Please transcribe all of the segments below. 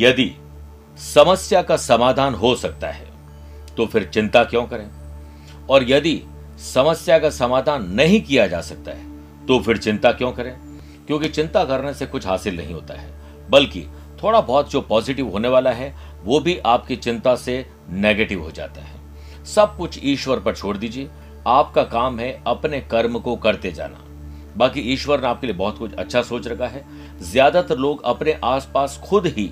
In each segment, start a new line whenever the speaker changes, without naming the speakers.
यदि समस्या का समाधान हो सकता है तो फिर चिंता क्यों करें? और यदि समस्या का समाधान नहीं किया जा सकता है तो फिर चिंता क्यों करें? क्योंकि चिंता करने से कुछ हासिल नहीं होता है, बल्कि थोड़ा बहुत जो पॉजिटिव होने वाला है, वो भी आपकी चिंता से नेगेटिव हो जाता है। सब कुछ ईश्वर पर छोड़ दीजिए। आपका काम है अपने कर्म को करते जाना। बाकी ईश्वर ने आपके लिए बहुत कुछ अच्छा सोच रखा है। ज़्यादातर लोग अपने आसपास खुद ही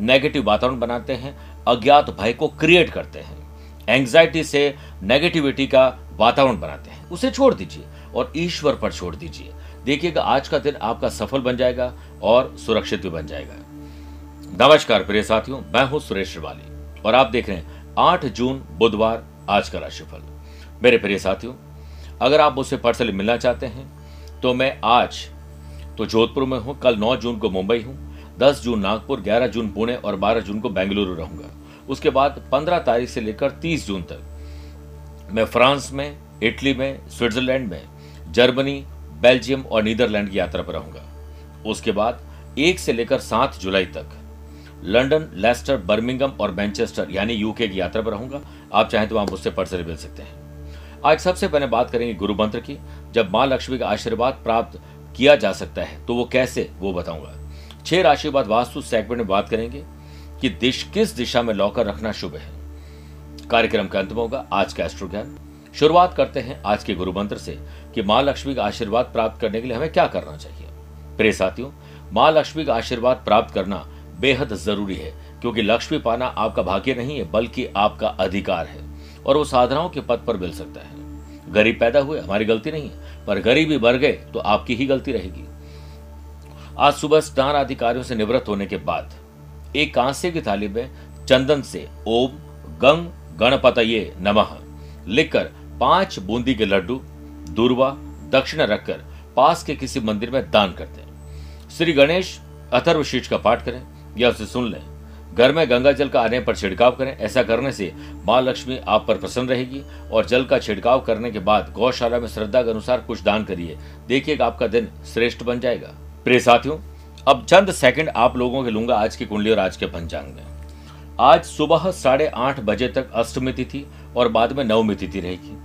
नेगेटिव वातावरण बनाते हैं, अज्ञात भय को क्रिएट करते हैं एंग्जाइटी से नेगेटिविटी का वातावरण बनाते हैं। उसे छोड़ दीजिए और ईश्वर पर छोड़ दीजिए। देखिएगा आज का दिन आपका सफल बन जाएगा और सुरक्षित भी बन जाएगा। नमस्कार प्रिय साथियों, मैं हूँ सुरेश श्रिवाली और आप देख रहे हैं आठ जून, बुधवार, आज का राशिफल। मेरे प्रिय साथियों, अगर आप मुझसे पर्सनली मिलना चाहते हैं तो मैं आज तो जोधपुर में हूँ, कल 9 जून को मुंबई हूँ। 10 जून नागपुर 11 जून पुणे और 12 जून को बेंगलुरु रहूँगा। उसके बाद 15 तारीख से लेकर 30 जून तक मैं फ्रांस में, इटली में, स्विट्जरलैंड में, जर्मनी, बेल्जियम और नीदरलैंड की यात्रा पर रहूँगा। उसके बाद एक से लेकर सात जुलाई तक लंदन लेस्टर, बर्मिंगम और मैनचेस्टर यानी यूके की यात्रा पर रहूँगा। आप चाहें तो वहाँ मुझसे पर्सनली मिल सकते हैं। आज सबसे पहले बात करेंगे गुरु मंत्र की। जब माँ लक्ष्मी का आशीर्वाद प्राप्त किया जा सकता है तो वो कैसे, वो बताऊँगा। छह राशि बाद वास्तु सेगमेंट में बात करेंगे कि दिश किस दिशा में लौकर रखना शुभ है। कार्यक्रम का अंत होगा आज का एस्ट्रो ज्ञान शुरुआत करते हैं आज के गुरु मंत्र से कि माँ लक्ष्मी का आशीर्वाद प्राप्त करने के लिए हमें क्या करना चाहिए। प्रिय साथियों, माँ लक्ष्मी का आशीर्वाद प्राप्त करना बेहद ज़रूरी है, क्योंकि लक्ष्मी पाना आपका भाग्य नहीं है, बल्कि आपका अधिकार है और वो साधनाओं के पद पर मिल सकता है। गरीब पैदा हुए, हमारी गलती नहीं है, पर गरीबी बढ़ गए तो आपकी ही गलती रहेगी। आज सुबह स्नान अधिकारियों से निवृत्त होने के बाद, एक कांसे की थाली में चंदन से ओम, गंग, गणपतये नमः लिखकर पाँच बूंदी के लड्डू, दूरवा, दक्षिणा रखकर पास के किसी मंदिर में दान करते हैं। श्री गणेश अथर्वशीष का पाठ करें या उसे सुन लें। घर में गंगा जल का आने पर छिड़काव करें। ऐसा करने से माँ लक्ष्मी आप पर प्रसन्न रहेगी और जल का छिड़काव करने के बाद गौशाला में श्रद्धा के अनुसार कुछ दान करिए। देखिएगा आपका दिन श्रेष्ठ बन जाएगा। प्रिय साथियों, अब चंद सेकंड आप लोगों के लूँगा आज की कुंडली और आज के पंचांग में। आज सुबह साढ़े आठ बजे तक अष्टमी तिथि और बाद में नवमी तिथि रहेगी।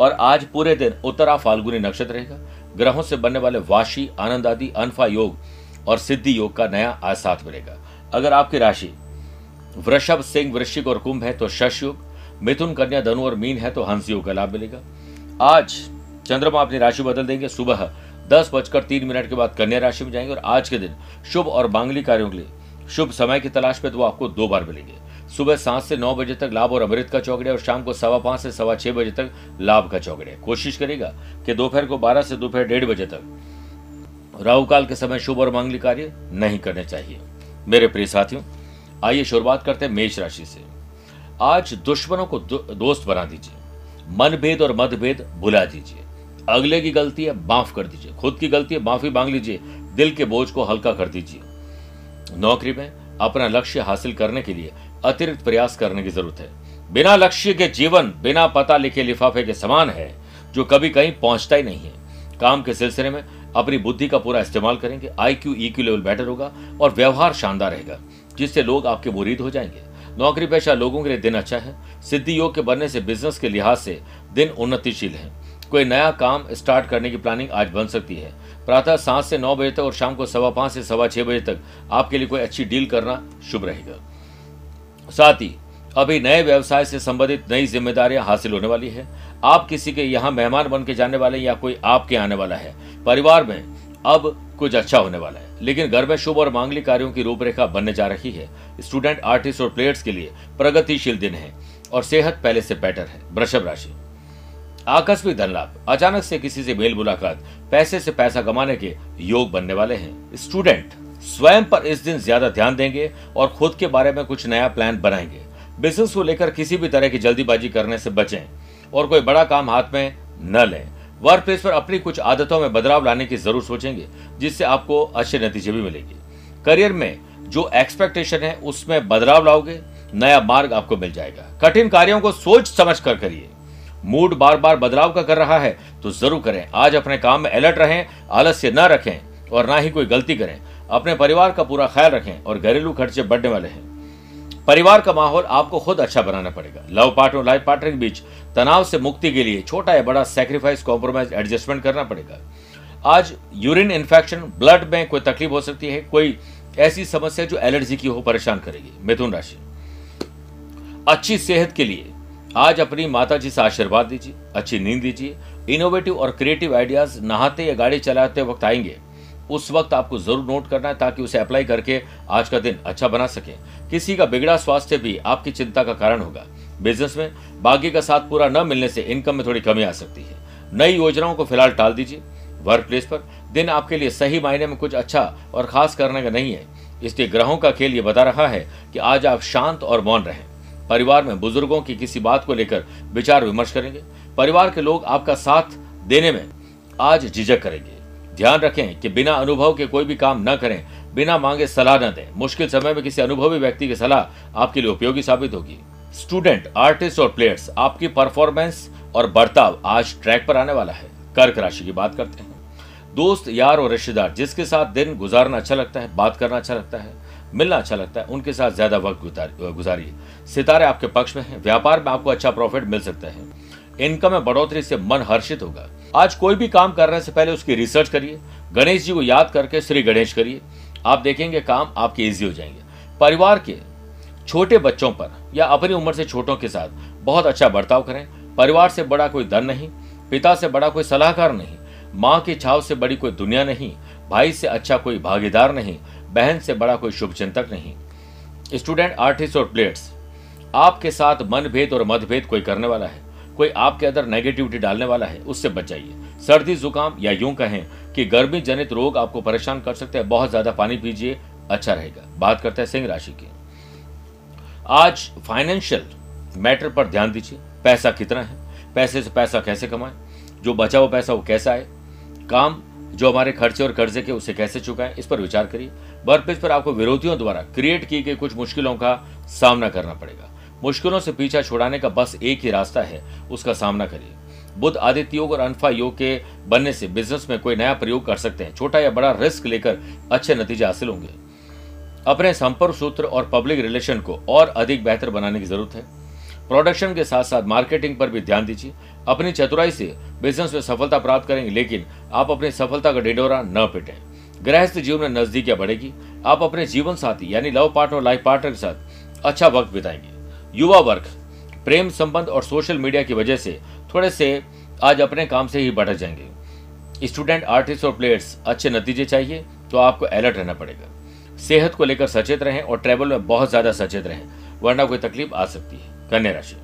और आज पूरे दिन उत्तरा फाल्गुनी नक्षत्र रहेगा। ग्रहों से बनने वाले वाशी, आनंद आदि, अनफा योग और सिद्धि योग का नया आज साथ मिलेगा अगर आपकी राशि वृषभ, सिंह, वृश्चिक और कुंभ है तो शश योग, मिथुन, कन्या, धनु और मीन है तो हंस योग का लाभ मिलेगा। आज चंद्रमा अपनी राशि बदल देंगे। सुबह दस बजकर तीन मिनट के बाद कन्या राशि में जाएँगे और आज के दिन शुभ और मांगली कार्यों के लिए शुभ समय की तलाश पे तो आपको दो बार मिलेंगे। सुबह सात से नौ बजे तक लाभ और अमृत का चौकड़े और शाम को सवा पाँच से सवा छह बजे तक लाभ का चौकड़े कोशिश करेगा कि दोपहर को बारह से दोपहर डेढ़ बजे तक राहु काल के समय शुभ और मांगली कार्य नहीं करने चाहिए। मेरे प्रिय साथियों, आइए शुरुआत करते हैं मेष राशि से। आज दुश्मनों को दोस्त बना दीजिए। मनभेद और मतभेद भुला दीजिए। अगले की गलती है, माफ़ कर दीजिए। खुद की गलती है, माफ़ी मांग लीजिए। दिल के बोझ को हल्का कर दीजिए। नौकरी में अपना लक्ष्य हासिल करने के लिए अतिरिक्त प्रयास करने की ज़रूरत है। बिना लक्ष्य के जीवन, बिना पता लिखे लिफाफे के समान है, जो कभी कहीं पहुँचता ही नहीं है। काम के सिलसिले में अपनी बुद्धि का पूरा इस्तेमाल करेंगे। I Q E Q level better होगा और व्यवहार शानदार रहेगा, जिससे लोग आपके मुरीद हो जाएँगे। नौकरी पेशा लोगों के लिए दिन अच्छा है। सिद्धि योग के बनने से बिज़नेस के लिहाज से दिन उन्नतिशील है। कोई नया काम स्टार्ट करने की प्लानिंग आज बन सकती है। प्रातः सात से नौ बजे तक और शाम को सवा पाँच से सवा छह बजे तक आपके लिए कोई अच्छी डील करना शुभ रहेगा। साथ ही, अभी नए व्यवसाय से संबंधित नई जिम्मेदारियाँ हासिल होने वाली है। आप किसी के यहाँ मेहमान बन के जाने वाले या कोई आपके आने वाला है। परिवार में अब कुछ अच्छा होने वाला है, लेकिन घर में शुभ और मांगलिक कार्यों की रूपरेखा बनने जा रही है। स्टूडेंट, आर्टिस्ट और प्लेयर्स के लिए प्रगतिशील दिन है और सेहत पहले से बेटर है। वृषभ राशि। आकस्मिक धन लाभ। अचानक से किसी से मेल मुलाकात, पैसे से पैसा कमाने के योग बनने वाले हैं। स्टूडेंट स्वयं पर इस दिन ज़्यादा ध्यान देंगे और खुद के बारे में कुछ नया प्लान बनाएँगे। बिज़नेस को लेकर किसी भी तरह की जल्दीबाजी करने से बचें और कोई बड़ा काम हाथ में न लें। वर्क प्लेस पर अपनी कुछ आदतों में बदलाव लाने की ज़रूर सोचेंगे, जिससे आपको अच्छे नतीजे भी मिलेंगे। करियर में जो एक्सपेक्टेशन है, उसमें बदलाव लाओगे, नया मार्ग आपको मिल जाएगा। कठिन कार्यों को सोच समझ कर करिए। मूड बार बार बदलाव का कर रहा है तो ज़रूर करें। आज अपने काम में अलर्ट रहें, आलस्य न रखें और ना ही कोई गलती करें। अपने परिवार का पूरा ख्याल रखें और घरेलू खर्चे बढ़ने वाले हैं। परिवार का माहौल आपको खुद अच्छा बनाना पड़ेगा। लव पार्टनर और लाइफ पार्टनर के बीच तनाव से मुक्ति के लिए छोटा या बड़ा सेक्रीफाइस कॉम्प्रोमाइज एडजस्टमेंट करना पड़ेगा। आज यूरिन इन्फेक्शन ब्लड में कोई तकलीफ़ हो सकती है, कोई ऐसी समस्या जो एलर्जी की हो, परेशान करेगी। मिथुन राशि। अच्छी सेहत के लिए आज अपनी माता जी से आशीर्वाद दीजिए, अच्छी नींद दीजिए इनोवेटिव और क्रिएटिव आइडियाज़ नहाते या गाड़ी चलाते वक्त आएँगे। उस वक्त आपको ज़रूर नोट करना है ताकि उसे अप्लाई करके आज का दिन अच्छा बना सके। किसी का बिगड़ा स्वास्थ्य भी आपकी चिंता का कारण होगा। बिज़नेस में बाकी का साथ पूरा न मिलने से इनकम में थोड़ी कमी आ सकती है। नई योजनाओं को फ़िलहाल टाल दीजिए। वर्क प्लेस पर दिन आपके लिए सही मायने में कुछ अच्छा और खास करने का नहीं है। इसलिए ग्रहों का खेल ये बता रहा है कि आज आप शांत और मौन रहें। परिवार में बुज़ुर्गों की किसी बात को लेकर विचार विमर्श करेंगे। परिवार के लोग आपका साथ देने में आज झिझक करेंगे। ध्यान रखें कि बिना अनुभव के कोई भी काम न करें, बिना मांगे सलाह न दें। मुश्किल समय में किसी अनुभवी व्यक्ति की सलाह आपके लिए उपयोगी साबित होगी। स्टूडेंट आर्टिस्ट और प्लेयर्स आपकी परफॉर्मेंस और बर्ताव आज ट्रैक पर आने वाला है। कर्क राशि की बात करते हैं। दोस्त, यार और रिश्तेदार, जिसके साथ दिन गुजारना अच्छा लगता है, बात करना अच्छा लगता है। मिलना अच्छा लगता है, उनके साथ ज़्यादा वक्त गुजारिए। सितारे आपके पक्ष में हैं, व्यापार में आपको अच्छा प्रॉफिट मिल सकता है। इनकम में बढ़ोतरी से मन हर्षित होगा। आज कोई भी काम करने से पहले उसकी रिसर्च करिए। गणेश जी को याद करके श्री गणेश करिए। आप देखेंगे काम आपके इजी हो जाएँगे। परिवार के छोटे बच्चों पर या अपनी उम्र से छोटों के साथ बहुत अच्छा बर्ताव करें। परिवार से बड़ा कोई धन नहीं, पिता से बड़ा कोई सलाहकार नहीं, माँ की छाव से बड़ी कोई दुनिया नहीं, भाई से अच्छा कोई भागीदार नहीं बहन से बड़ा कोई शुभ चिंतक नहीं। स्टूडेंट, आर्टिस्ट और प्लेयर्स, आपके साथ मनभेद और मतभेद कोई करने वाला है, कोई आपके अंदर नेगेटिविटी डालने वाला है, उससे बच जाइए। सर्दी, जुकाम या यूँ कहें कि गर्मी जनित रोग आपको परेशान कर सकते हैं, बहुत ज़्यादा पानी पीजिए अच्छा रहेगा। बात करते हैं सिंह राशि की। आज फाइनेंशियल मैटर पर ध्यान दीजिए। पैसा कितना है? पैसे से पैसा कैसे कमाएँ? जो बचा हुआ पैसा वो कैसा आए काम जो हमारे खर्चे और कर्जे के, उसे कैसे चुकाएँ? इस पर विचार करिए। वर्क प्लेस पर आपको विरोधियों द्वारा क्रिएट की गई कुछ मुश्किलों का सामना करना पड़ेगा। मुश्किलों से पीछा छुड़ाने का बस एक ही रास्ता है, उसका सामना करिए। बुद्ध आदित्य योग और अनफा योग के बनने से बिज़नेस में कोई नया प्रयोग कर सकते हैं। छोटा या बड़ा रिस्क लेकर अच्छे नतीजे हासिल होंगे। अपने संपर्क सूत्र और पब्लिक रिलेशन को और अधिक बेहतर बनाने की ज़रूरत है। प्रोडक्शन के साथ साथ मार्केटिंग पर भी ध्यान दीजिए। अपनी चतुराई से बिज़नेस में सफलता प्राप्त करेंगे, लेकिन आप अपनी सफलता का डिडोरा न पिटें। गृहस्थ जीवन में नजदीकियाँ बढ़ेगी। आप अपने जीवन साथी, यानी लव पार्टनर लाइफ पार्टनर के साथ अच्छा वक्त बिताएँगे। युवा वर्ग, प्रेम संबंध और सोशल मीडिया की वजह से थोड़े से आज अपने काम से ही बढ़ जाएँगे। स्टूडेंट, आर्टिस्ट और प्लेयर्स, अच्छे नतीजे चाहिए तो आपको अलर्ट रहना पड़ेगा। सेहत को लेकर सचेत रहें और ट्रैवल में बहुत ज़्यादा सचेत रहें, वरना कोई तकलीफ़ आ सकती है। कन्या राशि।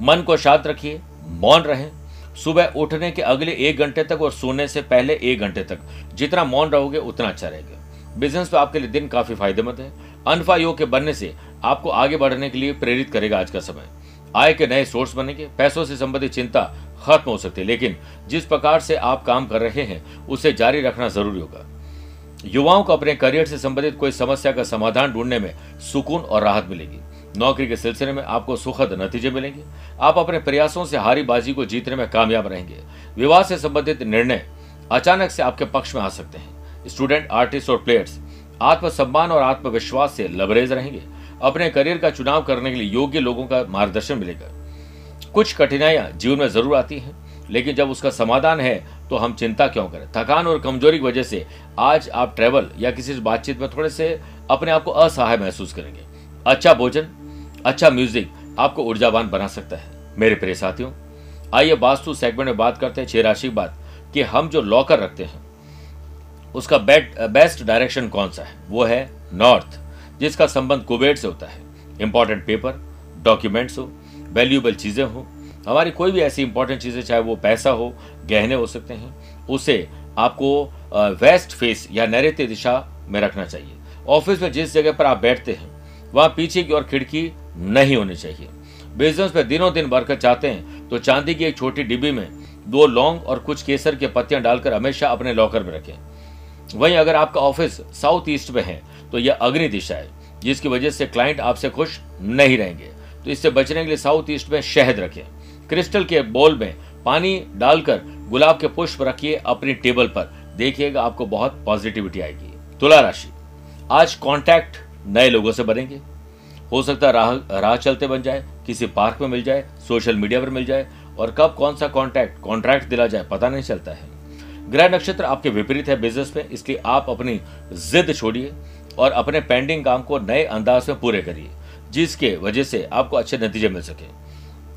मन को शांत रखिए, मौन रहें सुबह उठने के अगले एक घंटे तक और सोने से पहले एक घंटे तक। जितना मौन रहोगे, उतना अच्छा रहेगा। बिज़नेस पे आपके लिए दिन काफ़ी फ़ायदेमंद है। अनफा योग के बनने से आपको आगे बढ़ने के लिए प्रेरित करेगा आज का समय। आय के नए सोर्स बनेंगे। पैसों से संबंधित चिंता खत्म हो सकती है, लेकिन जिस प्रकार से आप काम कर रहे हैं, उसे जारी रखना ज़रूरी होगा। युवाओं को अपने करियर से संबंधित कोई समस्या का समाधान ढूँढने में सुकून और राहत मिलेगी। नौकरी के सिलसिले में आपको सुखद नतीजे मिलेंगे। आप अपने प्रयासों से हारी बाजी को जीतने में कामयाब रहेंगे। विवाह से संबंधित निर्णय अचानक से आपके पक्ष में आ सकते हैं। स्टूडेंट, आर्टिस्ट और प्लेयर्स, आत्मसम्मान और आत्मविश्वास से लबरेज रहेंगे। अपने करियर का चुनाव करने के लिए योग्य लोगों का मार्गदर्शन मिलेगा। कुछ कठिनाइयाँ जीवन में ज़रूर आती हैं, लेकिन जब उसका समाधान है तो हम चिंता क्यों करें? थकान और कमज़ोरी की वजह से आज आप ट्रेवल या किसी बातचीत में थोड़े से अपने आप को असहाय महसूस करेंगे। अच्छा भोजन अच्छा म्यूज़िक आपको ऊर्जावान बना सकता है। मेरे प्रिय साथियों, आइए वास्तु सेगमेंट में बात करते हैं। छह राशि की बात कि हम जो लॉकर रखते हैं, उसका बेट बेस्ट डायरेक्शन कौन सा है? वो है नॉर्थ जिसका संबंध कुबेर से होता है। इंपॉर्टेंट पेपर डॉक्यूमेंट्स हो वैल्यूएबल चीज़ें हो, हमारी कोई भी ऐसी इंपॉर्टेंट चीज़ें, चाहे वो पैसा हो, गहने हो सकते हैं, उसे आपको वेस्ट फेस या नैत्य दिशा में रखना चाहिए। ऑफ़िस में जिस जगह पर आप बैठते हैं, वहाँ पीछे की ओर खिड़की नहीं होनी चाहिए। बिज़नेस में दिनों दिन बरकत चाहते हैं तो चांदी की एक छोटी डिब्बी में दो लौंग और कुछ केसर के पत्तियाँ डालकर हमेशा अपने लॉकर में रखें। वहीं अगर आपका ऑफ़िस साउथ ईस्ट में है तो यह अग्नि दिशा है, जिसकी वजह से क्लाइंट आपसे खुश नहीं रहेंगे। तो इससे बचने के लिए साउथ ईस्ट में शहद रखें। क्रिस्टल के बोल में पानी डालकर गुलाब के पुष्प रखिए अपनी टेबल पर। देखिएगा, आपको बहुत पॉजिटिविटी आएगी। तुला राशि। आज कॉन्टैक्ट नए लोगों से बनेंगे हो सकता है राह राह चलते बन जाए, किसी पार्क में मिल जाए, सोशल मीडिया पर मिल जाए, और कब कौन सा कॉन्ट्रैक्ट कॉन्ट्रैक्ट दिला जाए, पता नहीं चलता है। ग्रह नक्षत्र आपके विपरीत है बिज़नेस में, इसलिए आप अपनी जिद छोड़िए और अपने पेंडिंग काम को नए अंदाज में पूरे करिए, जिसके वजह से आपको अच्छे नतीजे मिल सके।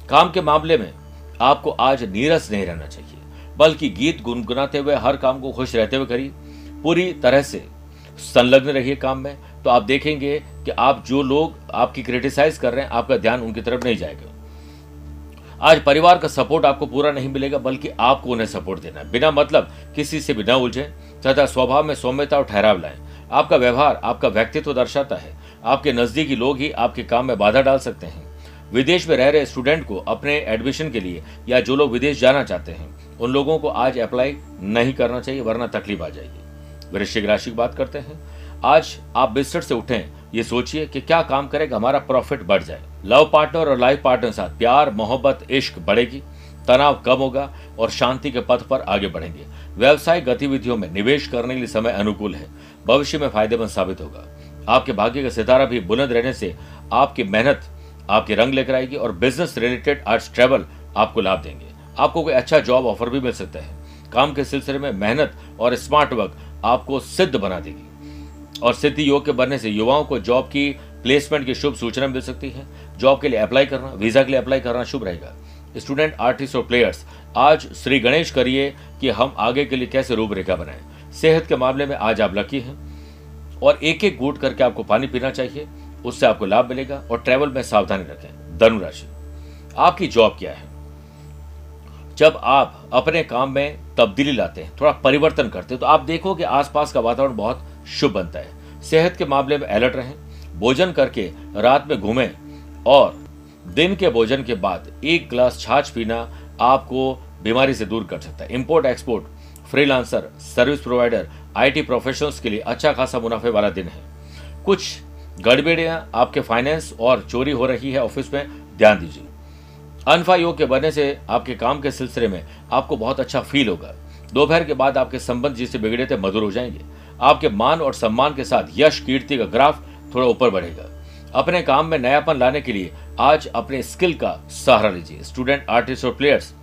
काम के मामले में आपको आज नीरस नहीं रहना चाहिए, बल्कि गीत गुनगुनाते हुए हर काम को खुश रहते हुए करिए। पूरी तरह से संलग्न रहिए काम में तो आप देखेंगे कि आप जो लोग आपकी क्रिटिसाइज कर रहे हैं, आपका ध्यान उनकी तरफ़ नहीं जाएगा। आज परिवार का सपोर्ट आपको पूरा नहीं मिलेगा, बल्कि आपको उन्हें सपोर्ट देना है। बिना मतलब किसी से भी न उलझे, तथा स्वभाव में सौम्यता और ठहराव लाएँ। आपका व्यवहार आपका व्यक्तित्व दर्शाता है। आपके नजदीकी लोग ही आपके काम में बाधा डाल सकते हैं। विदेश में रह रहे स्टूडेंट को अपने एडमिशन के लिए या जो लोग विदेश जाना चाहते हैं, उन लोगों को आज अप्लाई नहीं करना चाहिए, वरना तकलीफ़ आ जाएगी। वृश्चिक राशि की बात करते हैं। आज आप बिस्तर से उठें, ये सोचिए कि क्या काम करेगा, हमारा प्रॉफिट बढ़ जाए। लव पार्टनर और लाइफ पार्टनर के साथ प्यार, मोहब्बत, इश्क बढ़ेगी, तनाव कम होगा और शांति के पथ पर आगे बढ़ेंगे। व्यवसायिक गतिविधियों में निवेश करने के लिए समय अनुकूल है, भविष्य में फ़ायदेमंद साबित होगा। आपके भाग्य का सितारा भी बुलंद रहने से आपकी मेहनत आपके रंग लेकर आएगी और बिज़नेस रिलेटेड आज ट्रेवल आपको लाभ देंगे। आपको कोई अच्छा जॉब ऑफ़र भी मिल सकता है। काम के सिलसिले में मेहनत और स्मार्ट वर्क आपको सिद्ध बना देगी। और सिद्धि योग के बनने से युवाओं को जॉब की प्लेसमेंट की शुभ सूचना मिल सकती है। जॉब के लिए अप्लाई करना वीज़ा के लिए अप्लाई करना शुभ रहेगा। स्टूडेंट आर्टिस्ट और प्लेयर्स आज श्री गणेश करिए कि हम आगे के लिए कैसे रूपरेखा बनाएँ। सेहत के मामले में आज आप लकी हैं और एक एक घूट करके आपको पानी पीना चाहिए, उससे आपको लाभ मिलेगा और ट्रेवल में सावधानी रखें। धनुराशि आपकी जॉब क्या है? जब आप अपने काम में तब्दीली लाते हैं, थोड़ा परिवर्तन करते हैं तो आप देखो कि आसपास का वातावरण बहुत शुभ बनता है। सेहत के मामले में अलर्ट रहें, भोजन करके रात में घूमें और दिन के भोजन के बाद एक ग्लास छाछ पीना आपको बीमारी से दूर कर सकता है। Import export freelancer service provider IT professionals के लिए अच्छा खासा मुनाफे वाला दिन है। कुछ गड़बड़ियाँ आपके फाइनेंस और चोरी हो रही है ऑफ़िस में, ध्यान दीजिए। अनफा योग के बनने से आपके काम के सिलसिले में आपको बहुत अच्छा फील होगा। दोपहर के बाद आपके संबंध जिससे बिगड़े थे मधुर हो जाएँगे। आपके मान और सम्मान के साथ यश कीर्ति का ग्राफ थोड़ा ऊपर बढ़ेगा। अपने काम में नयापन लाने के लिए आज अपने स्किल का सहारा लीजिए। स्टूडेंट, आर्टिस्ट और प्लेयर्स,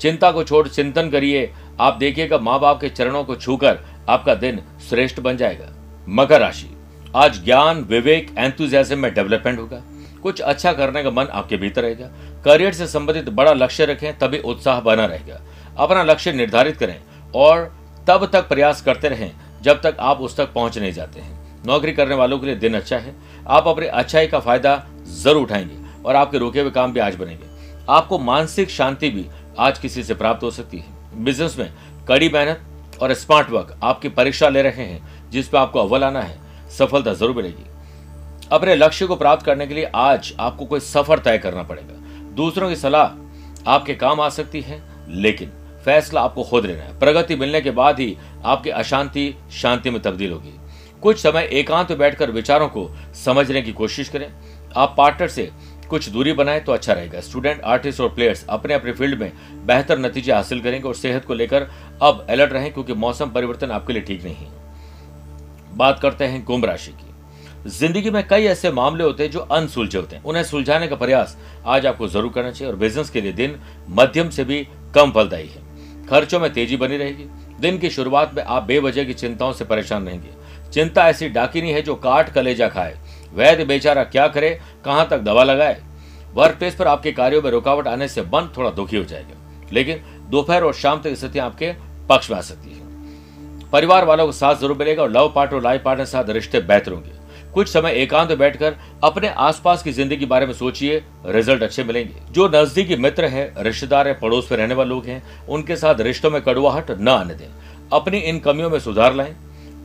चिंता को छोड़ चिंतन करिए। आप देखिएगा माँ बाप के चरणों को छूकर आपका दिन श्रेष्ठ बन जाएगा। मकर राशि। आज ज्ञान, विवेक एंथुजियाज्म में डेवलपमेंट होगा। कुछ अच्छा करने का मन आपके भीतर रहेगा। करियर से संबंधित बड़ा लक्ष्य रखें, तभी उत्साह बना रहेगा। अपना लक्ष्य निर्धारित करें और तब तक प्रयास करते रहें। जब तक आप उस तक पहुँच नहीं जाते हैं। नौकरी करने वालों के लिए दिन अच्छा है। आप अपनी अच्छाई का फ़ायदा ज़रूर उठाएँगे और आपके रुके हुए काम भी आज बनेंगे। आपको मानसिक शांति भी आज किसी से प्राप्त हो सकती है। बिज़नेस में कड़ी मेहनत और स्मार्ट वर्क आपकी परीक्षा ले रहे हैं, जिस पर आपको अव्वल आना है। सफलता ज़रूर मिलेगी। अपने लक्ष्य को प्राप्त करने के लिए आज आपको कोई सफ़र तय करना पड़ेगा। दूसरों की सलाह आपके काम आ सकती है, लेकिन फैसला आपको खुद लेना है। प्रगति मिलने के बाद ही आपकी अशांति शांति में तब्दील होगी। कुछ समय एकांत में बैठकर विचारों को समझने की कोशिश करें। आप पार्टनर से कुछ दूरी बनाए तो अच्छा रहेगा। स्टूडेंट, आर्टिस्ट और प्लेयर्स अपने अपने फ़ील्ड में बेहतर नतीजे हासिल करेंगे और सेहत को लेकर अब अलर्ट रहें क्योंकि मौसम परिवर्तन आपके लिए ठीक नहीं बात करते हैं कुंभ राशि की। ज़िंदगी में कई ऐसे मामले होते हैं जो अनसुलझे होते हैं। उन्हें सुलझाने का प्रयास आज आपको ज़रूर करना चाहिए और बिज़नेस के लिए दिन मध्यम से भी कम फलदायी है। खर्चों में तेज़ी बनी रहेगी। दिन की शुरुआत में आप बेवजह की चिंताओं से परेशान रहेंगे। चिंता ऐसी डाकिनी है जो काट कलेजा खाए। वैद्य बेचारा क्या करे, कहाँ तक दवा लगाए? वर्क प्लेस पर आपके कार्यों में रुकावट आने से मन थोड़ा दुखी हो जाएगा। लेकिन दोपहर और शाम तक स्थिति आपके पक्ष में आ सकती है। परिवार वालों को साथ ज़रूर मिलेगा और लव पार्ट और लाइफ पार्टनर साथ रिश्ते बेहतर होंगे। कुछ समय एकांत में बैठकर अपने आसपास की ज़िंदगी के बारे में सोचिए, रिज़ल्ट अच्छे मिलेंगे। जो नजदीकी मित्र है, रिश्तेदार है, पड़ोस में रहने वाले लोग हैं, उनके साथ रिश्तों में कड़ुआहट न आने दें। अपनी इन कमियों में सुधार लाएँ।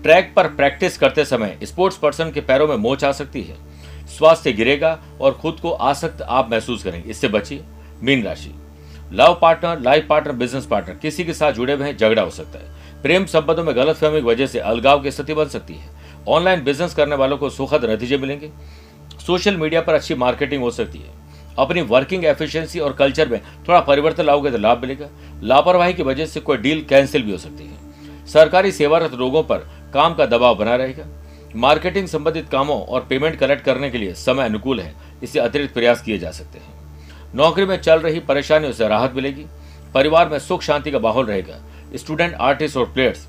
ट्रैक पर प्रैक्टिस करते समय स्पोर्ट्स पर्सन के पैरों में मोच आ सकती है। स्वास्थ्य गिरेगा और खुद को आसक्त आप महसूस करेंगे। इससे बचिए। मीन राशि। Love partner, life partner, business partner, किसी के साथ जुड़े हुए झगड़ा हो सकता है। प्रेम संबंधों में गलत फहमी की वजह से अलगाव की स्थिति बन सकती है। ऑनलाइन बिज़नेस करने वालों को सुखद नतीजे मिलेंगे। सोशल मीडिया पर अच्छी मार्केटिंग हो सकती है। अपनी वर्किंग एफिशिएंसी और कल्चर में थोड़ा परिवर्तन लाओगे तो लाभ मिलेगा। लापरवाही की वजह से कोई डील कैंसिल भी हो सकती है। सरकारी सेवारत लोगों पर काम का दबाव बना रहेगा। मार्केटिंग संबंधित कामों और पेमेंट कलेक्ट करने के लिए समय अनुकूल है। इससे अतिरिक्त प्रयास किए जा सकते हैं। नौकरी में चल रही परेशानियों से राहत मिलेगी। परिवार में सुख शांति का माहौल रहेगा। स्टूडेंट, आर्टिस्ट और प्लेयर्स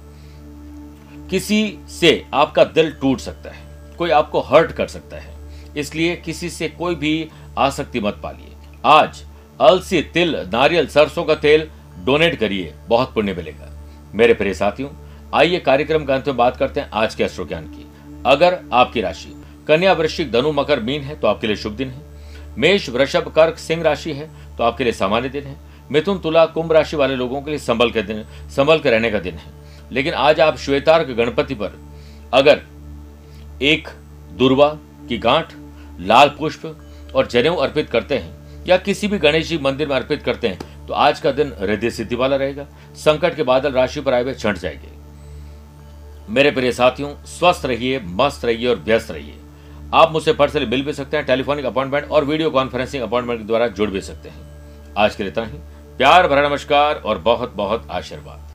किसी से आपका दिल टूट सकता है, कोई आपको हर्ट कर सकता है, इसलिए किसी से कोई भी आसक्ति मत पालिए। आज अलसी तिल, नारियल सरसों का तेल डोनेट करिए, बहुत पुण्य मिलेगा। मेरे प्रिय साथियों, आइए कार्यक्रम के अंत में बात करते हैं आज के अश्रो ज्ञान की। अगर आपकी राशि कन्या वृश्चिक धनु मकर मीन है तो आपके लिए शुभ दिन है। मेष वृषभ कर्क सिंह राशि है तो आपके लिए सामान्य दिन है। मिथुन तुला कुंभ राशि वाले लोगों के लिए संभल के दिन संभल के रहने का दिन है। लेकिन आज आप श्वेतार्क गणपति पर, अगर एक दुर्वा की गांठ, लाल पुष्प और जनेऊ अर्पित करते हैं, या किसी भी गणेश जी मंदिर में अर्पित करते हैं तो आज का दिन हृदय सिद्धि वाला रहेगा, संकट के बादल राशि पर आए हुए छंट जाएँगे। मेरे प्रिय साथियों, स्वस्थ रहिए, मस्त रहिए और व्यस्त रहिए। आप मुझसे पर्सनली मिल भी सकते हैं, टेलीफोनिक अपॉइंटमेंट और वीडियो कॉन्फ्रेंसिंग अपॉइंटमेंट के द्वारा जुड़ भी सकते हैं। आज के लिए इतना ही। प्यार भरा नमस्कार और बहुत बहुत आशीर्वाद।